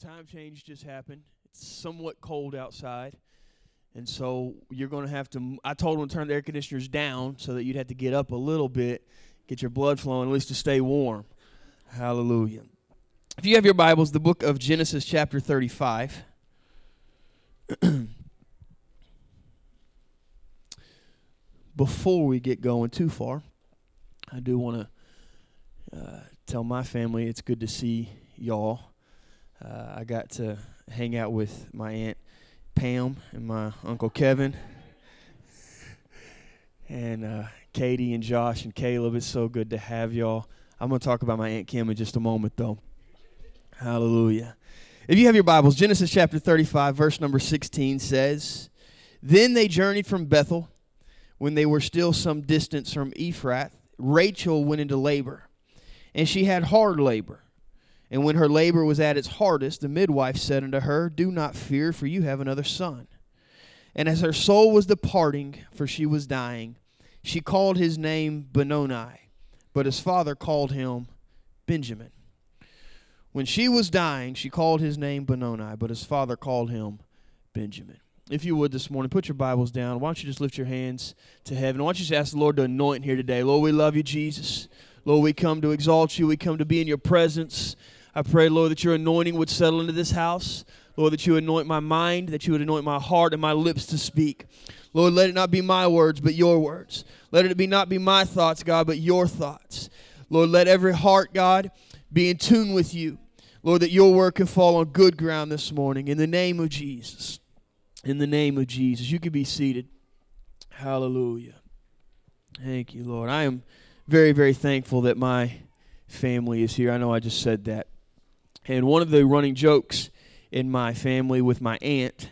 time change just happened. It's somewhat cold outside. And so you're going to have to. I told them to turn the air conditioners down so that you'd have to get up a little bit, get your blood flowing, at least to stay warm. Hallelujah. If you have your Bibles, the book of Genesis, chapter 35. Before we get going too far, I do want to uh, tell my family it's good to see y'all. Uh, I got to hang out with my aunt Pam and my uncle Kevin, and uh, Katie and Josh and Caleb. It's so good to have y'all. I'm going to talk about my aunt Kim in just a moment, though. Hallelujah. If you have your Bibles, Genesis chapter 35, verse number 16 says, Then they journeyed from Bethel. When they were still some distance from Ephrath, Rachel went into labor, and she had hard labor. And when her labor was at its hardest, the midwife said unto her, Do not fear, for you have another son. And as her soul was departing, for she was dying, she called his name Benoni, but his father called him Benjamin. When she was dying, she called his name Benoni, but his father called him Benjamin. If you would this morning, put your Bibles down. Why don't you just lift your hands to heaven? Why don't you just ask the Lord to anoint here today? Lord, we love you, Jesus. Lord, we come to exalt you. We come to be in your presence. I pray, Lord, that your anointing would settle into this house. Lord, that you anoint my mind, that you would anoint my heart and my lips to speak. Lord, let it not be my words, but your words. Let it be not be my thoughts, God, but your thoughts. Lord, let every heart, God, be in tune with you. Lord, that your word can fall on good ground this morning. In the name of Jesus. In the name of Jesus. You can be seated. Hallelujah. Thank you, Lord. I am very, very thankful that my family is here. I know I just said that. And one of the running jokes in my family with my aunt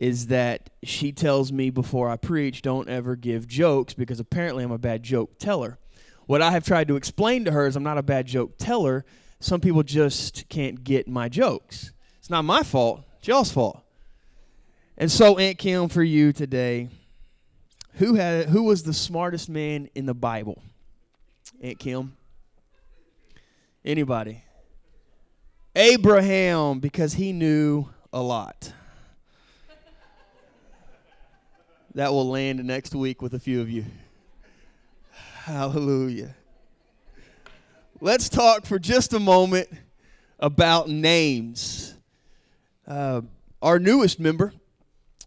is that she tells me before I preach, don't ever give jokes because apparently I'm a bad joke teller. What I have tried to explain to her is I'm not a bad joke teller. Some people just can't get my jokes. It's not my fault, it's y'all's fault. And so, Aunt Kim, for you today, who had who was the smartest man in the Bible? Aunt Kim? Anybody? Abraham, because he knew a lot. That will land next week with a few of you. Hallelujah. Let's talk for just a moment about names. Uh, our newest member,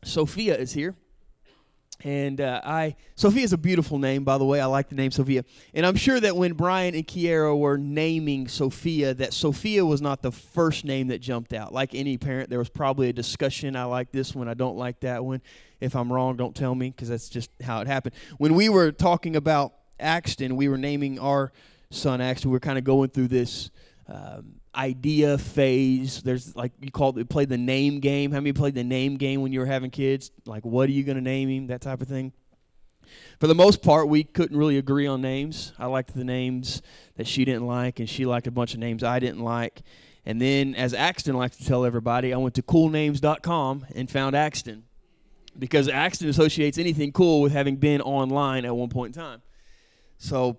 Sophia, is here. And uh, I, Sophia is a beautiful name, by the way. I like the name Sophia. And I'm sure that when Brian and Kiera were naming Sophia, that Sophia was not the first name that jumped out. Like any parent, there was probably a discussion. I like this one. I don't like that one. If I'm wrong, don't tell me because that's just how it happened. When we were talking about Axton, we were naming our son Axton. We were kind of going through this. Um, idea phase. There's like you call it play the name game. How many played the name game when you were having kids? Like what are you going to name him? That type of thing. For the most part, we couldn't really agree on names. I liked the names that she didn't like, and she liked a bunch of names I didn't like. And then, as Axton likes to tell everybody, I went to coolnames.com and found Axton because Axton associates anything cool with having been online at one point in time. So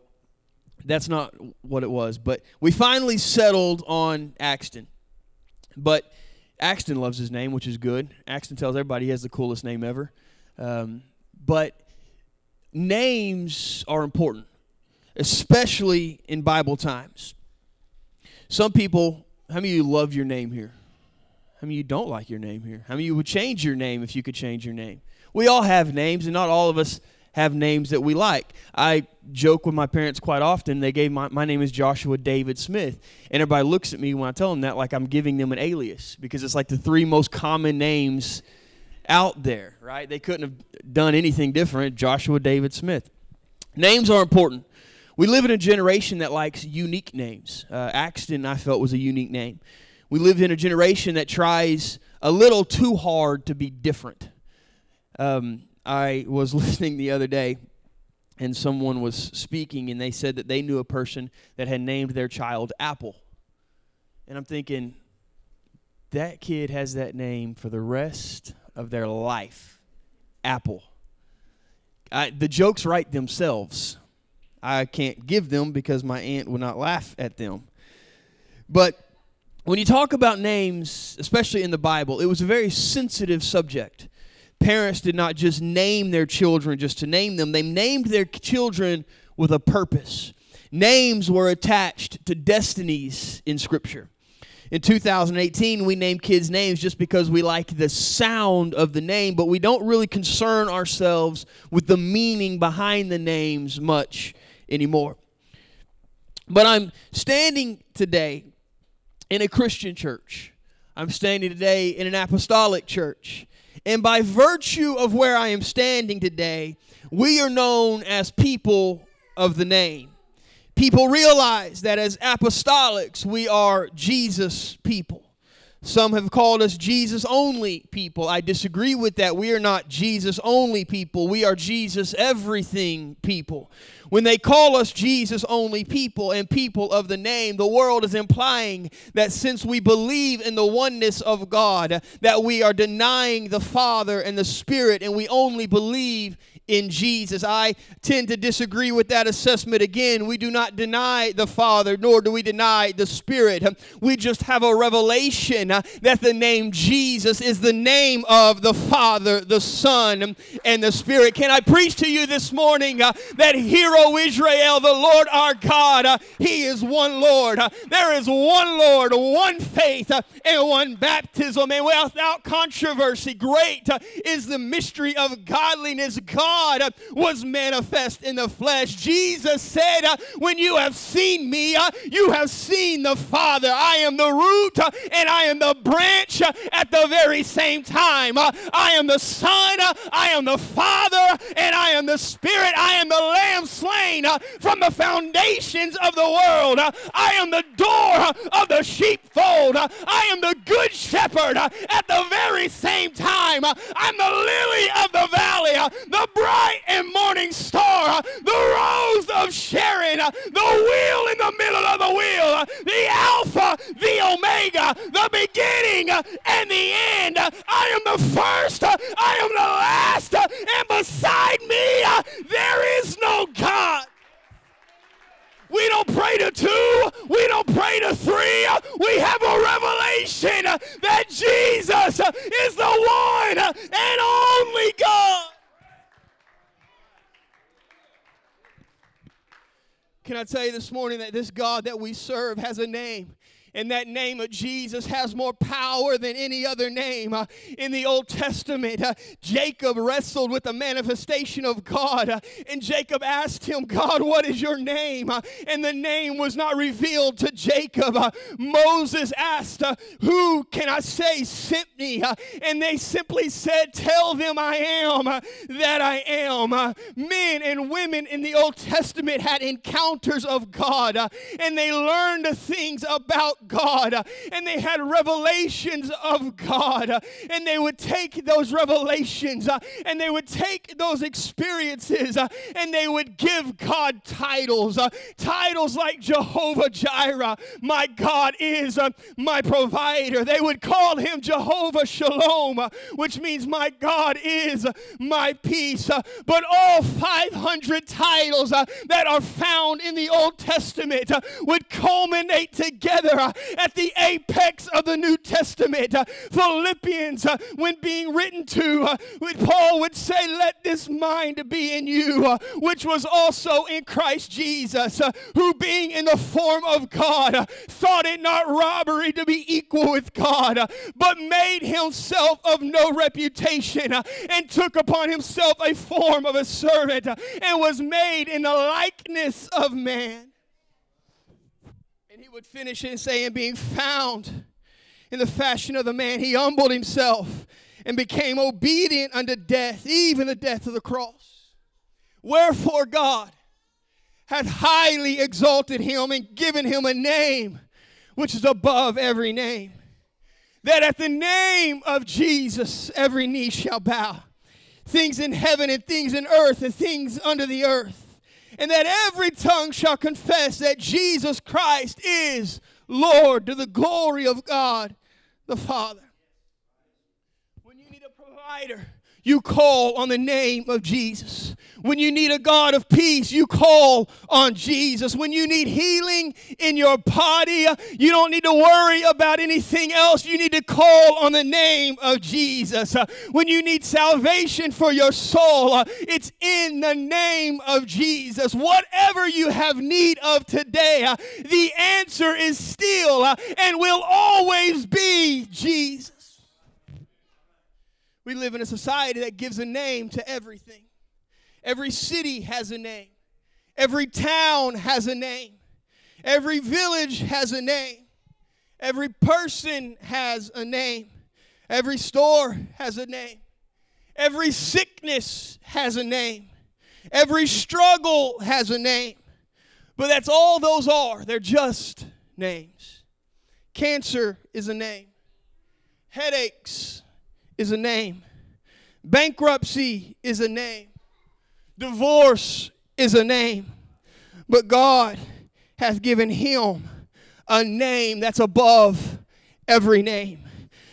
that's not what it was. But we finally settled on Axton. But Axton loves his name, which is good. Axton tells everybody he has the coolest name ever. Um, but names are important, especially in Bible times. Some people, how many of you love your name here? How many of you don't like your name here? How many of you would change your name if you could change your name? We all have names, and not all of us have names that we like. I joke with my parents quite often. They gave my, my name is Joshua David Smith. And everybody looks at me when I tell them that like I'm giving them an alias because it's like the three most common names out there, right? They couldn't have done anything different. Joshua David Smith. Names are important. We live in a generation that likes unique names. Uh, Axton, I felt, was a unique name. We live in a generation that tries a little too hard to be different. Um, I was listening the other day and someone was speaking and they said that they knew a person that had named their child Apple. And I'm thinking, that kid has that name for the rest of their life Apple. I, the jokes write themselves. I can't give them because my aunt would not laugh at them. But when you talk about names, especially in the Bible, it was a very sensitive subject. Parents did not just name their children just to name them, they named their children with a purpose. Names were attached to destinies in Scripture. In 2018, we name kids names just because we like the sound of the name, but we don't really concern ourselves with the meaning behind the names much anymore. But I'm standing today in a Christian church. I'm standing today in an apostolic church. And by virtue of where I am standing today, we are known as people of the name people realize that as apostolics, we are Jesus people. Some have called us Jesus only people. I disagree with that. We are not Jesus only people. We are Jesus everything people. When they call us Jesus only people and people of the name, the world is implying that since we believe in the oneness of God, that we are denying the Father and the Spirit and we only believe in Jesus. I tend to disagree with that assessment again. We do not deny the Father, nor do we deny the Spirit. We just have a revelation that the name Jesus is the name of the Father, the Son, and the Spirit. Can I preach to you this morning uh, that Hero Israel, the Lord our God, uh, He is one Lord. Uh, there is one Lord, one faith, and one baptism. And without controversy, great is the mystery of godliness. God God uh, was manifest in the flesh. Jesus said, uh, When you have seen me, uh, you have seen the Father. I am the root uh, and I am the branch uh, at the very same time. Uh, I am the Son, I am the Father, and I am the Spirit. I am the Lamb slain from the foundations of the world. I am the door of the sheepfold. I am the good shepherd at the very same time. I'm the lily of the valley, the bright and morning star, the rose of Sharon, the wheel in the middle of the wheel, the Alpha, the Omega, the beginning and the end. I am the first, I am the last, and beside me there is no God. We don't pray to two. We don't pray to three. We have a revelation that Jesus is the one and only God. Can I tell you this morning that this God that we serve has a name? And that name of Jesus has more power than any other name. Uh, in the Old Testament, uh, Jacob wrestled with the manifestation of God. Uh, and Jacob asked him, God, what is your name? Uh, and the name was not revealed to Jacob. Uh, Moses asked, uh, Who can I say sent me? and they simply said, Tell them I am that I am. men and women in the Old Testament had encounters of God and they learned things about God and they had revelations of God and they would take those revelations and they would take those experiences and they would give God titles titles like Jehovah Jireh my God is my provider. They would call him Jehovah Shalom which means my God is my peace. But all 500 titles that are found in the Old Testament would culminate together at the apex of the New Testament. Uh, Philippians, uh, when being written to, uh, Paul would say, Let this mind be in you, which was also in Christ Jesus, who being in the form of God, thought it not robbery to be equal with God, but made himself of no reputation, and took upon himself a form of a servant, and was made in the likeness of man would finish it saying, being found in the fashion of the man, he humbled himself and became obedient unto death, even the death of the cross. Wherefore God had highly exalted him and given him a name which is above every name. That at the name of Jesus every knee shall bow, things in heaven and things in earth and things under the earth and that every tongue shall confess that Jesus Christ is Lord to the glory of God the Father. When you need a provider, you call on the name of Jesus. When you need a God of peace, you call on Jesus. When you need healing in your body, uh, you don't need to worry about anything else. You need to call on the name of Jesus. Uh, when you need salvation for your soul, uh, it's in the name of Jesus. Whatever you have need of today, the answer is still and will always be Jesus. We live in a society that gives a name to everything. Every city has a name. Every town has a name. Every village has a name. Every person has a name. Every store has a name. Every sickness has a name. Every struggle has a name. But that's all those are. They're just names. Cancer is a name. Headaches is a name. Bankruptcy is a name. Divorce is a name. But God hath given him a name that's above every name.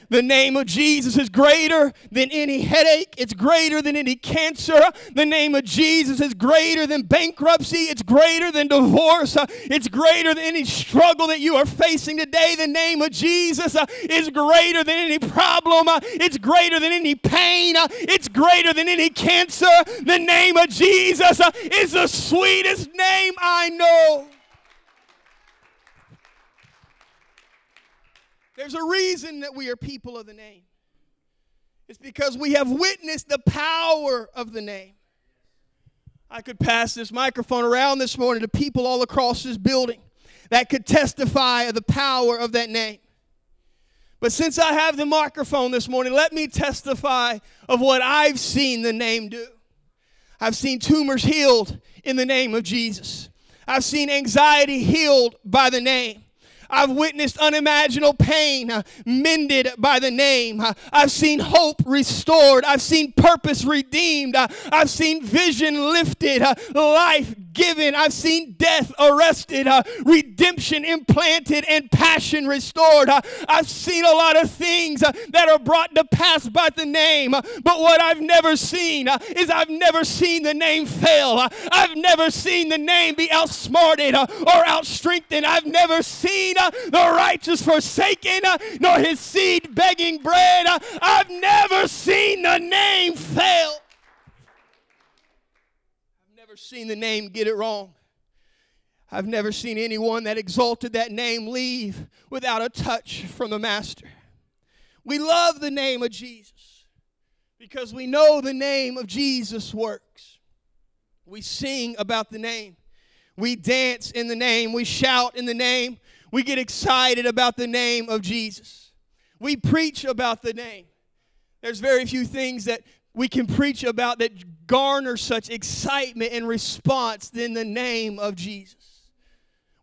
The name of Jesus is greater than any headache. It's greater than any cancer. The name of Jesus is greater than bankruptcy. It's greater than divorce. It's greater than any struggle that you are facing today. The name of Jesus is greater than any problem. It's greater than any pain. It's greater than any cancer. The name of Jesus is the sweetest name I know. There's a reason that we are people of the name. It's because we have witnessed the power of the name. I could pass this microphone around this morning to people all across this building that could testify of the power of that name. But since I have the microphone this morning, let me testify of what I've seen the name do. I've seen tumors healed in the name of Jesus. I've seen anxiety healed by the name. I've witnessed unimaginable pain uh, mended by the name. Uh, I've seen hope restored. I've seen purpose redeemed. Uh, I've seen vision lifted, life given. I've seen death arrested, uh, redemption implanted, and passion restored. Uh, I've seen a lot of things uh, that are brought to pass by the name. Uh, but what I've never seen uh, is I've never seen the name fail. I've never seen the name be outsmarted or outstrengthened. I've never seen the righteous forsaken, nor his seed begging bread. I've never seen the name fail. Seen the name get it wrong. I've never seen anyone that exalted that name leave without a touch from the Master. We love the name of Jesus because we know the name of Jesus works. We sing about the name. We dance in the name. We shout in the name. We get excited about the name of Jesus. We preach about the name. There's very few things that we can preach about that garner such excitement and response than the name of Jesus.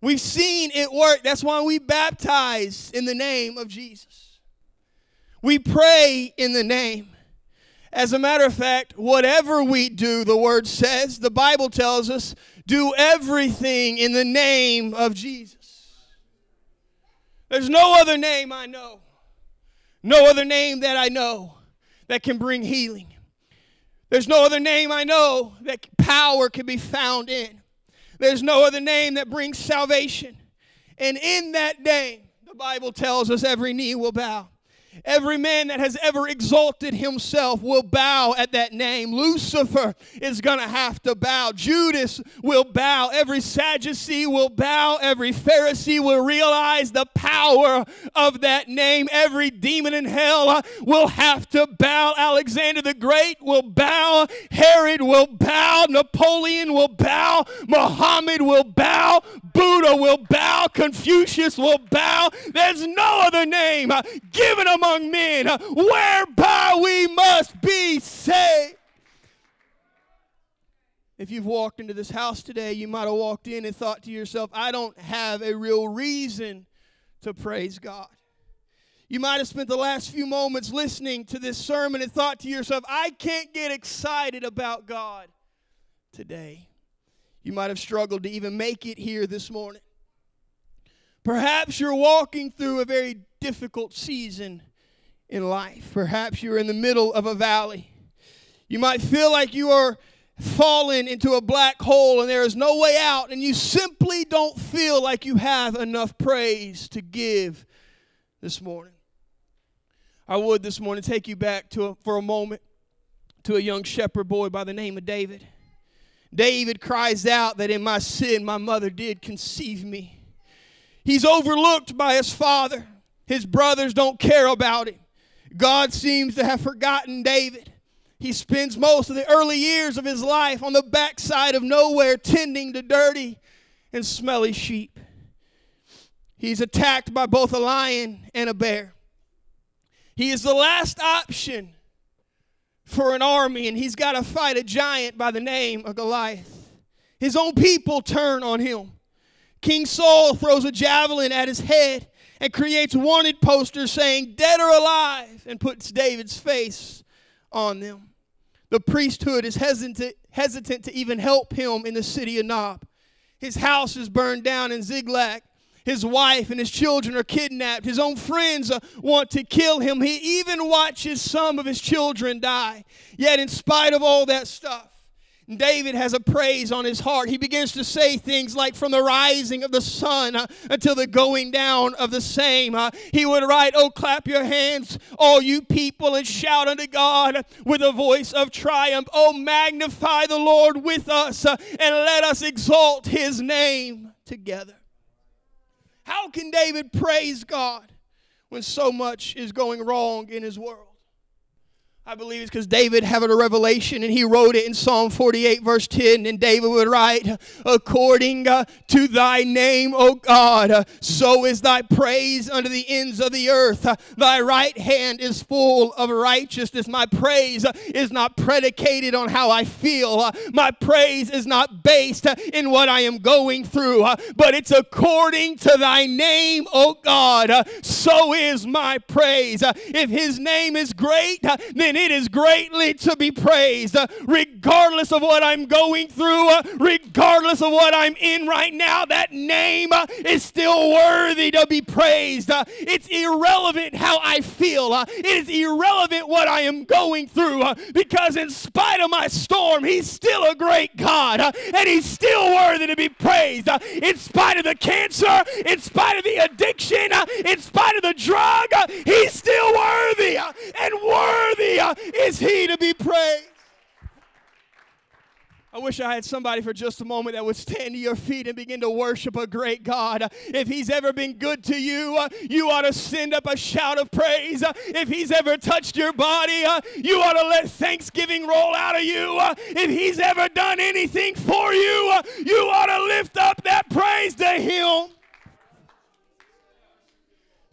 We've seen it work. That's why we baptize in the name of Jesus. We pray in the name. As a matter of fact, whatever we do, the word says, the Bible tells us, do everything in the name of Jesus. There's no other name I know, no other name that I know that can bring healing. There's no other name I know that power can be found in. There's no other name that brings salvation. And in that name, the Bible tells us every knee will bow Every man that has ever exalted himself will bow at that name. Lucifer is going to have to bow. Judas will bow. Every Sadducee will bow. Every Pharisee will realize the power of that name. Every demon in hell uh, will have to bow. Alexander the Great will bow. Herod will bow. Napoleon will bow. Muhammad will bow. Buddha will bow. Confucius will bow. There's no other name uh, given among among men, uh, whereby we must be saved. If you've walked into this house today, you might have walked in and thought to yourself, I don't have a real reason to praise God. You might have spent the last few moments listening to this sermon and thought to yourself, I can't get excited about God today. You might have struggled to even make it here this morning. Perhaps you're walking through a very difficult season in life. Perhaps you're in the middle of a valley. You might feel like you are fallen into a black hole and there is no way out, and you simply don't feel like you have enough praise to give this morning. I would this morning take you back to a, for a moment to a young shepherd boy by the name of David. David cries out that in my sin my mother did conceive me. He's overlooked by his father. His brothers don't care about him. God seems to have forgotten David. He spends most of the early years of his life on the backside of nowhere tending to dirty and smelly sheep. He's attacked by both a lion and a bear. He is the last option for an army, and he's got to fight a giant by the name of Goliath. His own people turn on him. King Saul throws a javelin at his head and creates wanted posters saying, Dead or alive, and puts David's face on them. The priesthood is hesitant, hesitant to even help him in the city of Nob. His house is burned down in Ziklag. His wife and his children are kidnapped. His own friends uh, want to kill him. He even watches some of his children die. Yet, in spite of all that stuff, David has a praise on his heart. He begins to say things like, From the rising of the sun uh, until the going down of the same. Uh, he would write, Oh, clap your hands, all you people, and shout unto God with a voice of triumph. Oh, magnify the Lord with us, uh, and let us exalt his name together. How can David praise God when so much is going wrong in his world? I believe it's because David had a revelation and he wrote it in Psalm 48, verse 10. And David would write, According uh, to thy name, O God, so is thy praise unto the ends of the earth. Thy right hand is full of righteousness. My praise is not predicated on how I feel, my praise is not based in what I am going through, but it's according to thy name, O God. so is my praise. if his name is great, then and it is greatly to be praised. Uh, regardless of what I'm going through, uh, regardless of what I'm in right now, that name uh, is still worthy to be praised. Uh, it's irrelevant how I feel, uh, it is irrelevant what I am going through, uh, because in spite of my storm, He's still a great God, and He's still worthy to be praised. in spite of the cancer, in spite of the addiction, in spite of the drug, He's still worthy and worthy is he to be praised. I wish I had somebody for just a moment that would stand to your feet and begin to worship a great God. If He's ever been good to you, you ought to send up a shout of praise. If He's ever touched your body, you ought to let thanksgiving roll out of you. If He's ever done anything for you, you ought to lift up that praise to Him.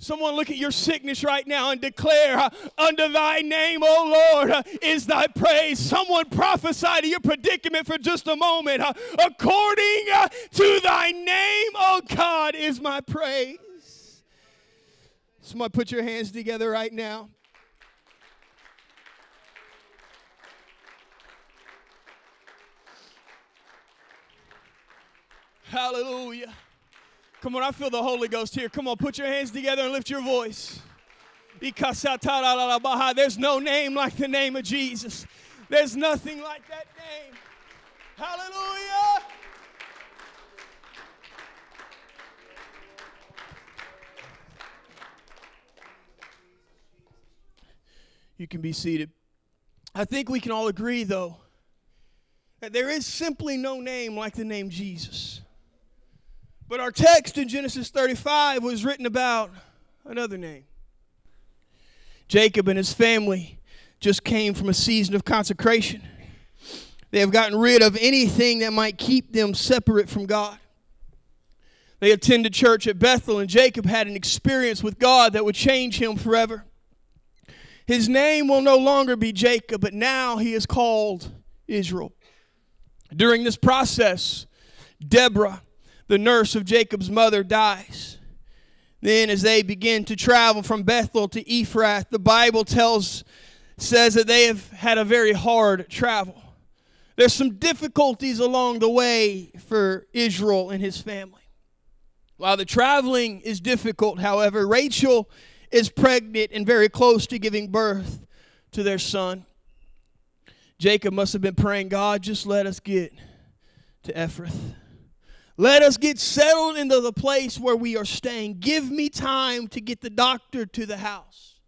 Someone look at your sickness right now and declare, uh, Under thy name, O Lord, uh, is thy praise. Someone prophesy to your predicament for just a moment. Uh, according to thy name, O God, is my praise. Someone put your hands together right now. Hallelujah. Come on, I feel the Holy Ghost here. Come on, put your hands together and lift your voice. There's no name like the name of Jesus. There's nothing like that name. Hallelujah. You can be seated. I think we can all agree, though, that there is simply no name like the name Jesus. But our text in Genesis 35 was written about another name. Jacob and his family just came from a season of consecration. They have gotten rid of anything that might keep them separate from God. They attended church at Bethel, and Jacob had an experience with God that would change him forever. His name will no longer be Jacob, but now he is called Israel. During this process, Deborah, the nurse of Jacob's mother dies. Then, as they begin to travel from Bethel to Ephrath, the Bible tells says that they have had a very hard travel. There's some difficulties along the way for Israel and his family. While the traveling is difficult, however, Rachel is pregnant and very close to giving birth to their son. Jacob must have been praying, God, just let us get to Ephrath. Let us get settled into the place where we are staying. Give me time to get the doctor to the house.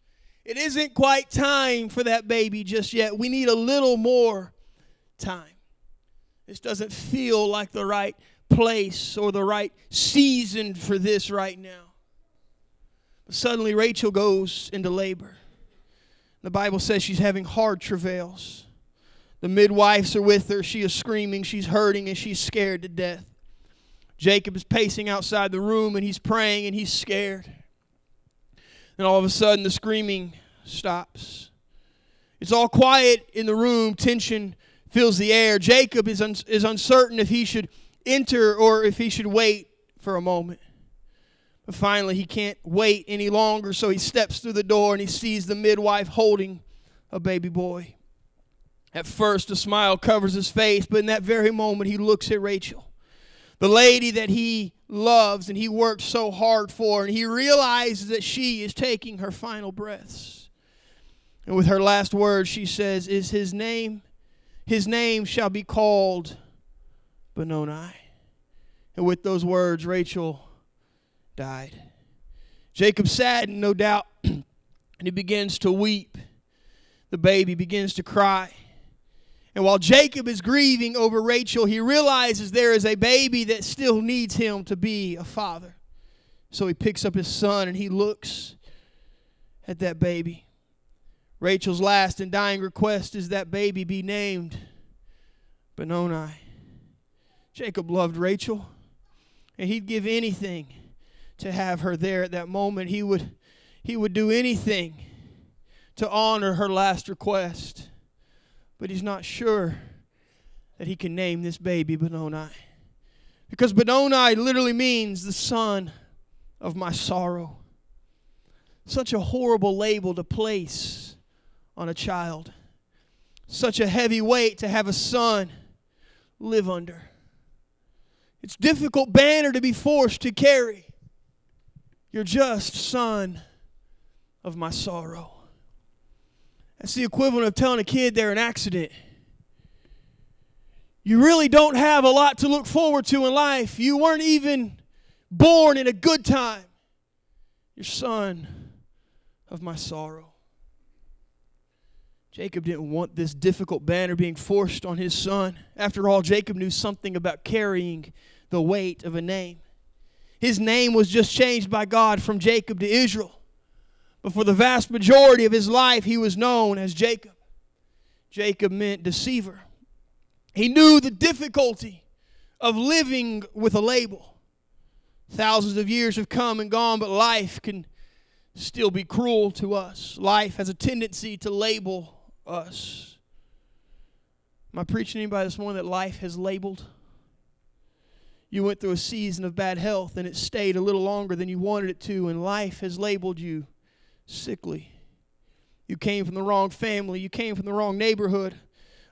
It isn't quite time for that baby just yet. We need a little more time. This doesn't feel like the right place or the right season for this right now. But suddenly Rachel goes into labor. The Bible says she's having hard travails. The midwives are with her. She is screaming, she's hurting, and she's scared to death. Jacob is pacing outside the room and he's praying and he's scared. And all of a sudden, the screaming stops. It's all quiet in the room. Tension fills the air. Jacob is, un- is uncertain if he should enter or if he should wait for a moment. But finally, he can't wait any longer, so he steps through the door and he sees the midwife holding a baby boy. At first, a smile covers his face, but in that very moment, he looks at Rachel, the lady that he loves and he worked so hard for, and he realizes that she is taking her final breaths. And with her last words, she says, Is his name, his name shall be called Benoni. And with those words, Rachel died. Jacob saddened, no doubt, and he begins to weep. The baby begins to cry. And while Jacob is grieving over Rachel, he realizes there is a baby that still needs him to be a father. So he picks up his son and he looks at that baby. Rachel's last and dying request is that baby be named Benoni. Jacob loved Rachel, and he'd give anything to have her there at that moment. He would, he would do anything to honor her last request. But he's not sure that he can name this baby Benoni. Because Benoni literally means the son of my sorrow. Such a horrible label to place on a child. Such a heavy weight to have a son live under. It's difficult banner to be forced to carry. You're just son of my sorrow. That's the equivalent of telling a kid they're an accident. You really don't have a lot to look forward to in life. You weren't even born in a good time. You're son of my sorrow. Jacob didn't want this difficult banner being forced on his son. After all, Jacob knew something about carrying the weight of a name. His name was just changed by God from Jacob to Israel. But for the vast majority of his life, he was known as Jacob. Jacob meant deceiver. He knew the difficulty of living with a label. Thousands of years have come and gone, but life can still be cruel to us. Life has a tendency to label us. Am I preaching anybody this morning that life has labeled? you went through a season of bad health and it stayed a little longer than you wanted it to, and life has labeled you sickly. You came from the wrong family, you came from the wrong neighborhood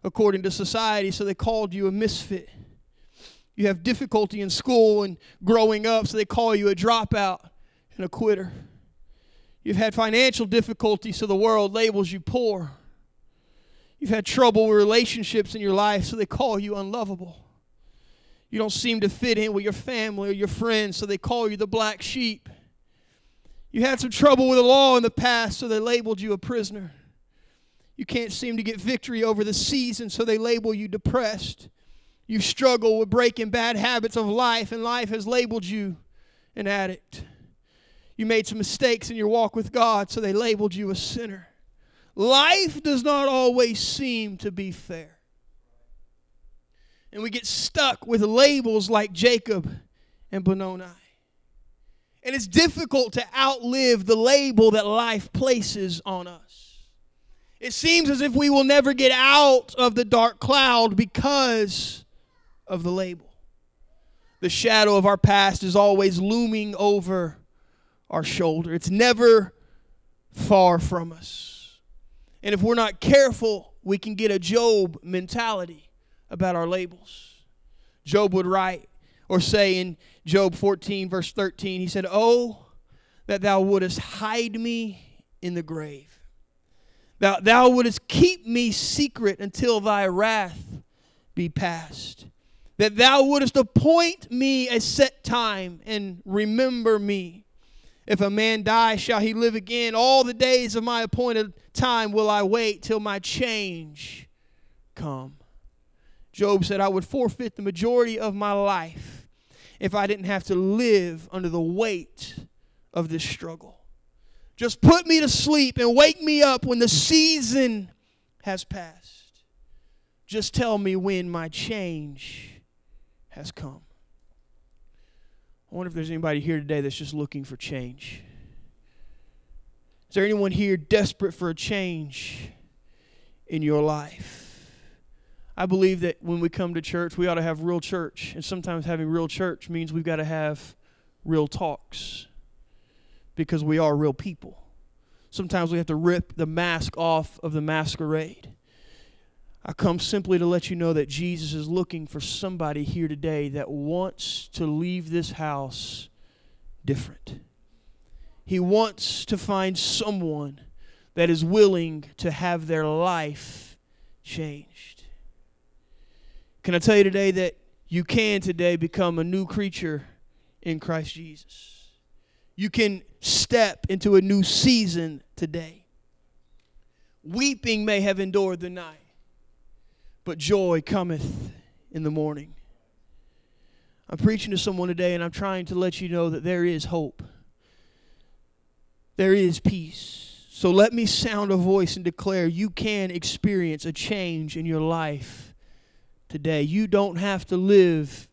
according to society, so they called you a misfit. You have difficulty in school and growing up, so they call you a dropout and a quitter. You've had financial difficulty, so the world labels you poor. You've had trouble with relationships in your life, so they call you unlovable. You don't seem to fit in with your family or your friends, so they call you the black sheep. You had some trouble with the law in the past, so they labeled you a prisoner. You can't seem to get victory over the season, so they label you depressed. You struggle with breaking bad habits of life, and life has labeled you an addict. You made some mistakes in your walk with God, so they labeled you a sinner. Life does not always seem to be fair. And we get stuck with labels like Jacob and Benoni. And it's difficult to outlive the label that life places on us. It seems as if we will never get out of the dark cloud because of the label. The shadow of our past is always looming over our shoulder, it's never far from us. And if we're not careful, we can get a Job mentality about our labels. Job would write or say in Job 14, verse 13, he said, Oh, that thou wouldest hide me in the grave, Thou, thou wouldest keep me secret until thy wrath be past. That thou wouldest appoint me a set time and remember me. If a man die, shall he live again? All the days of my appointed time will I wait till my change come. Job said, I would forfeit the majority of my life if I didn't have to live under the weight of this struggle. Just put me to sleep and wake me up when the season has passed. Just tell me when my change has come. I wonder if there's anybody here today that's just looking for change. Is there anyone here desperate for a change in your life? I believe that when we come to church, we ought to have real church. And sometimes having real church means we've got to have real talks because we are real people. Sometimes we have to rip the mask off of the masquerade. I come simply to let you know that Jesus is looking for somebody here today that wants to leave this house different. He wants to find someone that is willing to have their life changed. Can I tell you today that you can today become a new creature in Christ Jesus? You can step into a new season today. Weeping may have endured the night, but joy cometh in the morning. I'm preaching to someone today, and I'm trying to let you know that there is hope, there is peace. So let me sound a voice and declare you can experience a change in your life today. You don't have to live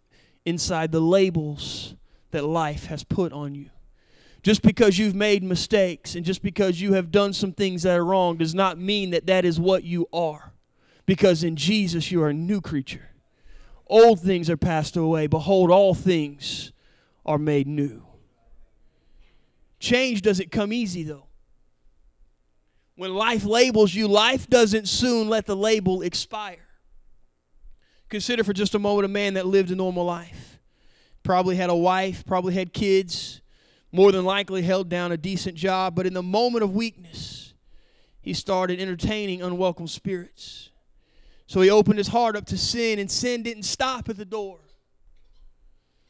inside the labels that life has put on you. Just because you've made mistakes and just because you have done some things that are wrong does not mean that that is what you are. Because in Jesus you are a new creature. Old things are passed away. Behold, all things are made new. Change doesn't come easy, though. When life labels you, life doesn't soon let the label expire. Consider for just a moment a man that lived a normal life. Probably had a wife, probably had kids, more than likely held down a decent job, but in the moment of weakness, he started entertaining unwelcome spirits. So he opened his heart up to sin, and sin didn't stop at the door.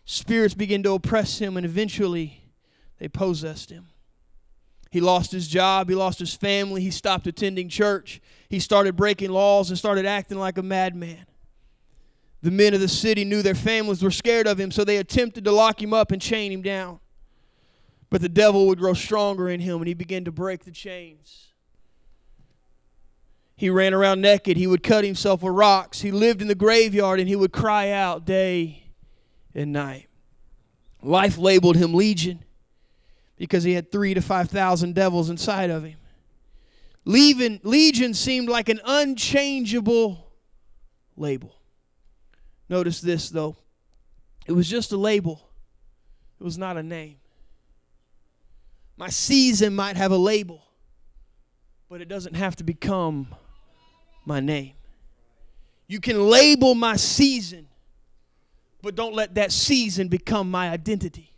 Spirits began to oppress him, and eventually they possessed him. He lost his job, he lost his family, he stopped attending church, he started breaking laws and started acting like a madman. The men of the city knew their families were scared of him, so they attempted to lock him up and chain him down. But the devil would grow stronger in him, and he began to break the chains. He ran around naked. He would cut himself with rocks. He lived in the graveyard, and he would cry out day and night. Life labeled him Legion because he had three to five thousand devils inside of him. Legion seemed like an unchangeable label. Notice this, though. It was just a label, it was not a name. My season might have a label, but it doesn't have to become my name. You can label my season, but don't let that season become my identity.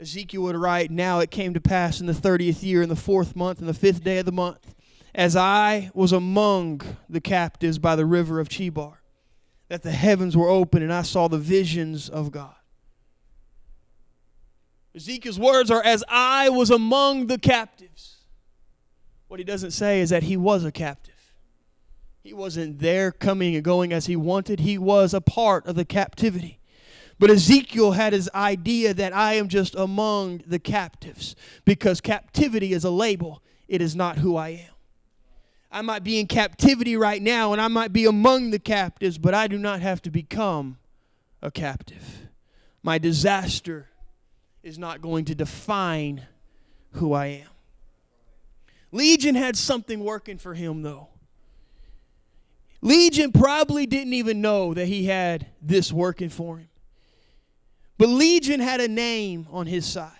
Ezekiel would write, Now it came to pass in the 30th year, in the fourth month, in the fifth day of the month, as I was among the captives by the river of Chebar, that the heavens were open and I saw the visions of God. Ezekiel's words are, As I was among the captives. What he doesn't say is that he was a captive. He wasn't there coming and going as he wanted, he was a part of the captivity. But Ezekiel had his idea that I am just among the captives because captivity is a label, it is not who I am. I might be in captivity right now and I might be among the captives, but I do not have to become a captive. My disaster is not going to define who I am. Legion had something working for him, though. Legion probably didn't even know that he had this working for him. But Legion had a name on his side.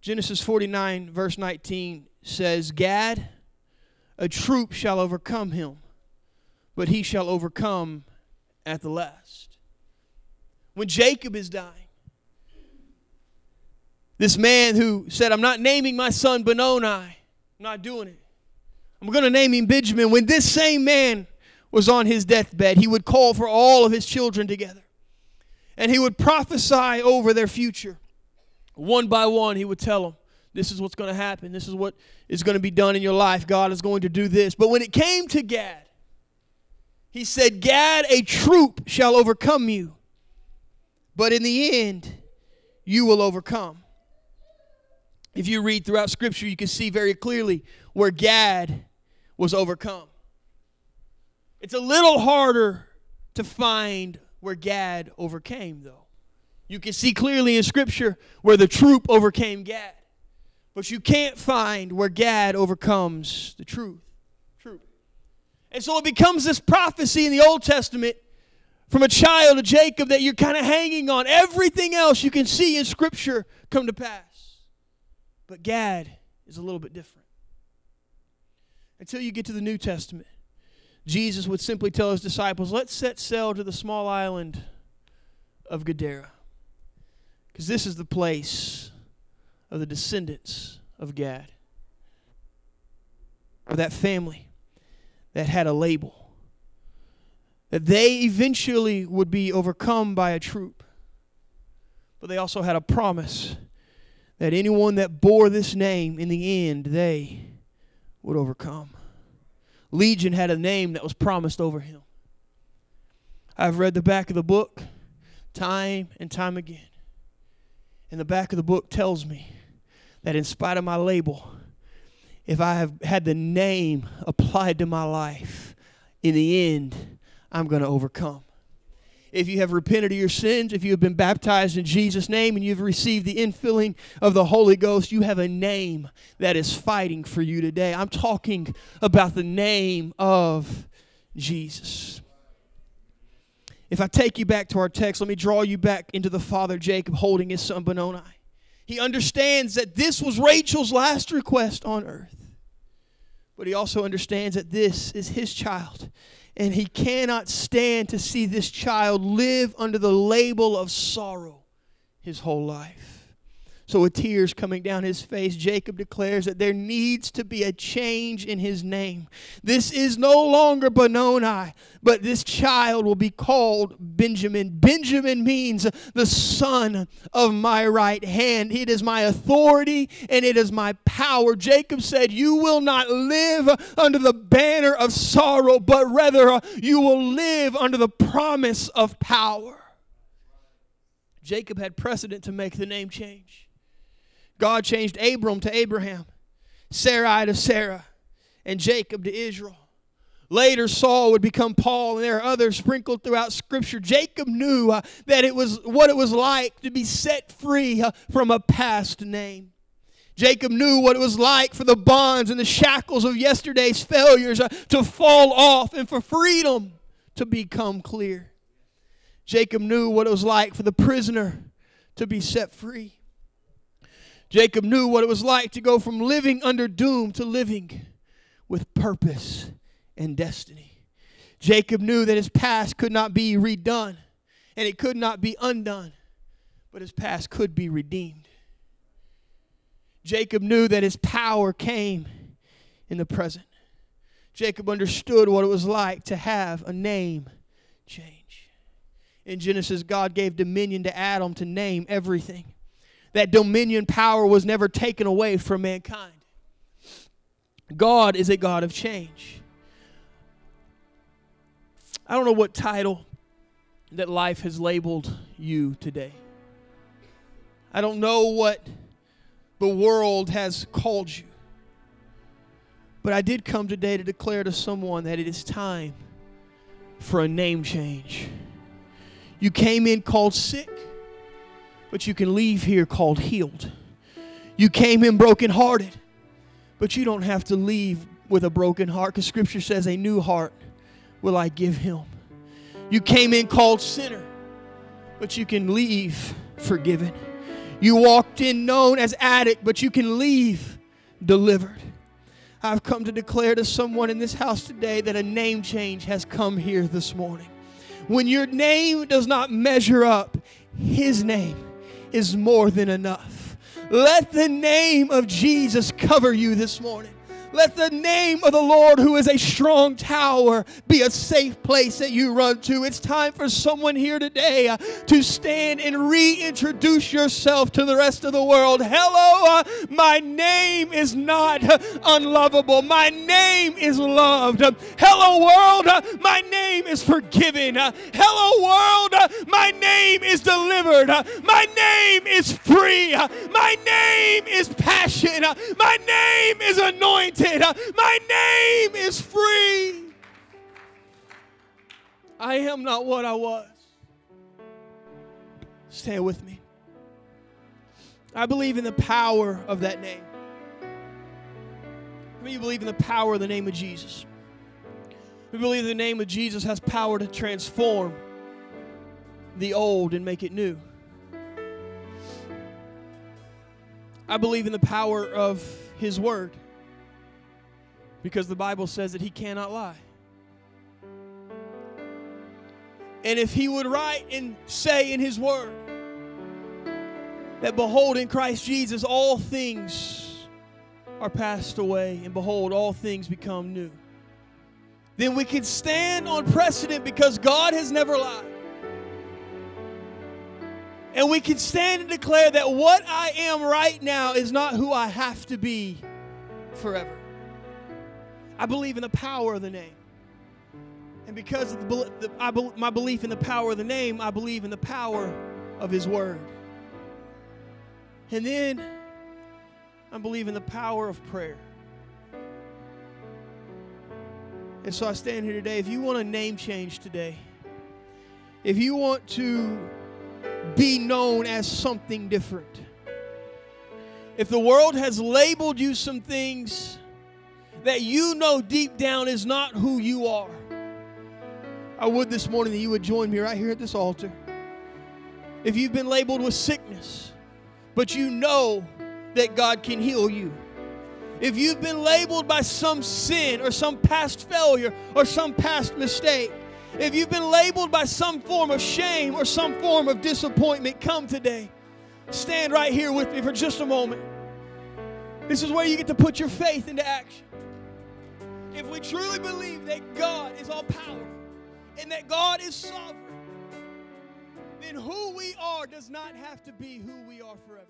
Genesis 49, verse 19 says, Gad, a troop shall overcome him, but he shall overcome at the last. When Jacob is dying, This man who said, I'm not naming my son Benoni, I'm not doing it. I'm going to name him Benjamin. When this same man was on his deathbed, he would call for all of his children together and he would prophesy over their future. One by one, he would tell them, This is what's going to happen. This is what is going to be done in your life. God is going to do this. But when it came to Gad, he said, Gad, a troop shall overcome you, but in the end, you will overcome. If you read throughout Scripture, you can see very clearly where Gad was overcome. It's a little harder to find where Gad overcame, though. You can see clearly in Scripture where the troop overcame Gad. But you can't find where Gad overcomes the truth. Truth. And so it becomes this prophecy in the Old Testament from a child of Jacob that you're kind of hanging on. Everything else you can see in Scripture come to pass. But Gad is a little bit different. Until you get to the New Testament, Jesus would simply tell his disciples, Let's set sail to the small island of Gadara. Because this is the place of the descendants of Gad. of that family that had a label. That they eventually would be overcome by a troop. But they also had a promise that anyone that bore this name, in the end, they would overcome. Legion had a name that was promised over him. I've read the back of the book time and time again. And the back of the book tells me that in spite of my label, if I have had the name applied to my life, in the end, I'm going to overcome if you have repented of your sins, if you have been baptized in Jesus' name, and you've received the infilling of the Holy Ghost, you have a name that is fighting for you today. I'm talking about the name of Jesus. If I take you back to our text, let me draw you back into the father Jacob holding his son Benoni. He understands that this was Rachel's last request on earth. But he also understands that this is his child and he cannot stand to see this child live under the label of sorrow his whole life. So, with tears coming down his face, Jacob declares that there needs to be a change in his name. This is no longer Benoni, but this child will be called Benjamin. Benjamin means the son of my right hand. It is my authority and it is my power. Jacob said, You will not live under the banner of sorrow, but rather uh, you will live under the promise of power. Jacob had precedent to make the name change. God changed Abram to Abraham, Sarai to Sarah, and Jacob to Israel. Later, Saul would become Paul, and there are others sprinkled throughout Scripture. Jacob knew uh, that it was what it was like to be set free uh, from a past name. Jacob knew what it was like for the bonds and the shackles of yesterday's failures uh, to fall off and for freedom to become clear. Jacob knew what it was like for the prisoner to be set free. Jacob knew what it was like to go from living under doom to living with purpose and destiny. Jacob knew that his past could not be redone and it could not be undone, but his past could be redeemed. Jacob knew that his power came in the present. Jacob understood what it was like to have a name change. In Genesis, God gave dominion to Adam to name everything that dominion power was never taken away from mankind. God is a God of change. I don't know what title that life has labeled you today. I don't know what the world has called you. But I did come today to declare to someone that it is time for a name change. You came in called sick but you can leave here called healed. You came in brokenhearted, but you don't have to leave with a broken heart because Scripture says, A new heart will I give him. You came in called sinner, but you can leave forgiven. You walked in known as addict, but you can leave delivered. I've come to declare to someone in this house today that a name change has come here this morning. When your name does not measure up, His name is more than enough. Let the name of Jesus cover you this morning. Let the name of the Lord, who is a strong tower, be a safe place that you run to. It's time for someone here today uh, to stand and reintroduce yourself to the rest of the world. Hello, uh, my name is not uh, unlovable. My name is loved. hello, world, uh, my name is forgiven. Uh, hello, world, my name is delivered. my name is free. my name is passion. my name is anointed. My name is free. I am not what I was. Stay with me. I believe in the power of that name. How many you believe in the power of the name of Jesus? We believe the name of Jesus has power to transform the old and make it new. I believe in the power of His Word because the Bible says that he cannot lie. And if he would write and say in his word that, behold, in Christ Jesus, all things are passed away, and behold, all things become new, then we can stand on precedent because God has never lied. And we can stand and declare that what I am right now is not who I have to be forever. I believe in the power of the name. And because of the, the I, my belief in the power of the name, I believe in the power of His Word. And then I believe in the power of prayer. And so I stand here today. If you want a name change today, if you want to be known as something different, if the world has labeled you some things that you know deep down is not who you are. I would this morning that you would join me right here at this altar. If you've been labeled with sickness, but you know that God can heal you. If you've been labeled by some sin or some past failure or some past mistake, if you've been labeled by some form of shame or some form of disappointment, come today. Stand right here with me for just a moment. This is where you get to put your faith into action if we truly believe that God is all powerful and that God is sovereign, then who we are does not have to be who we are forever.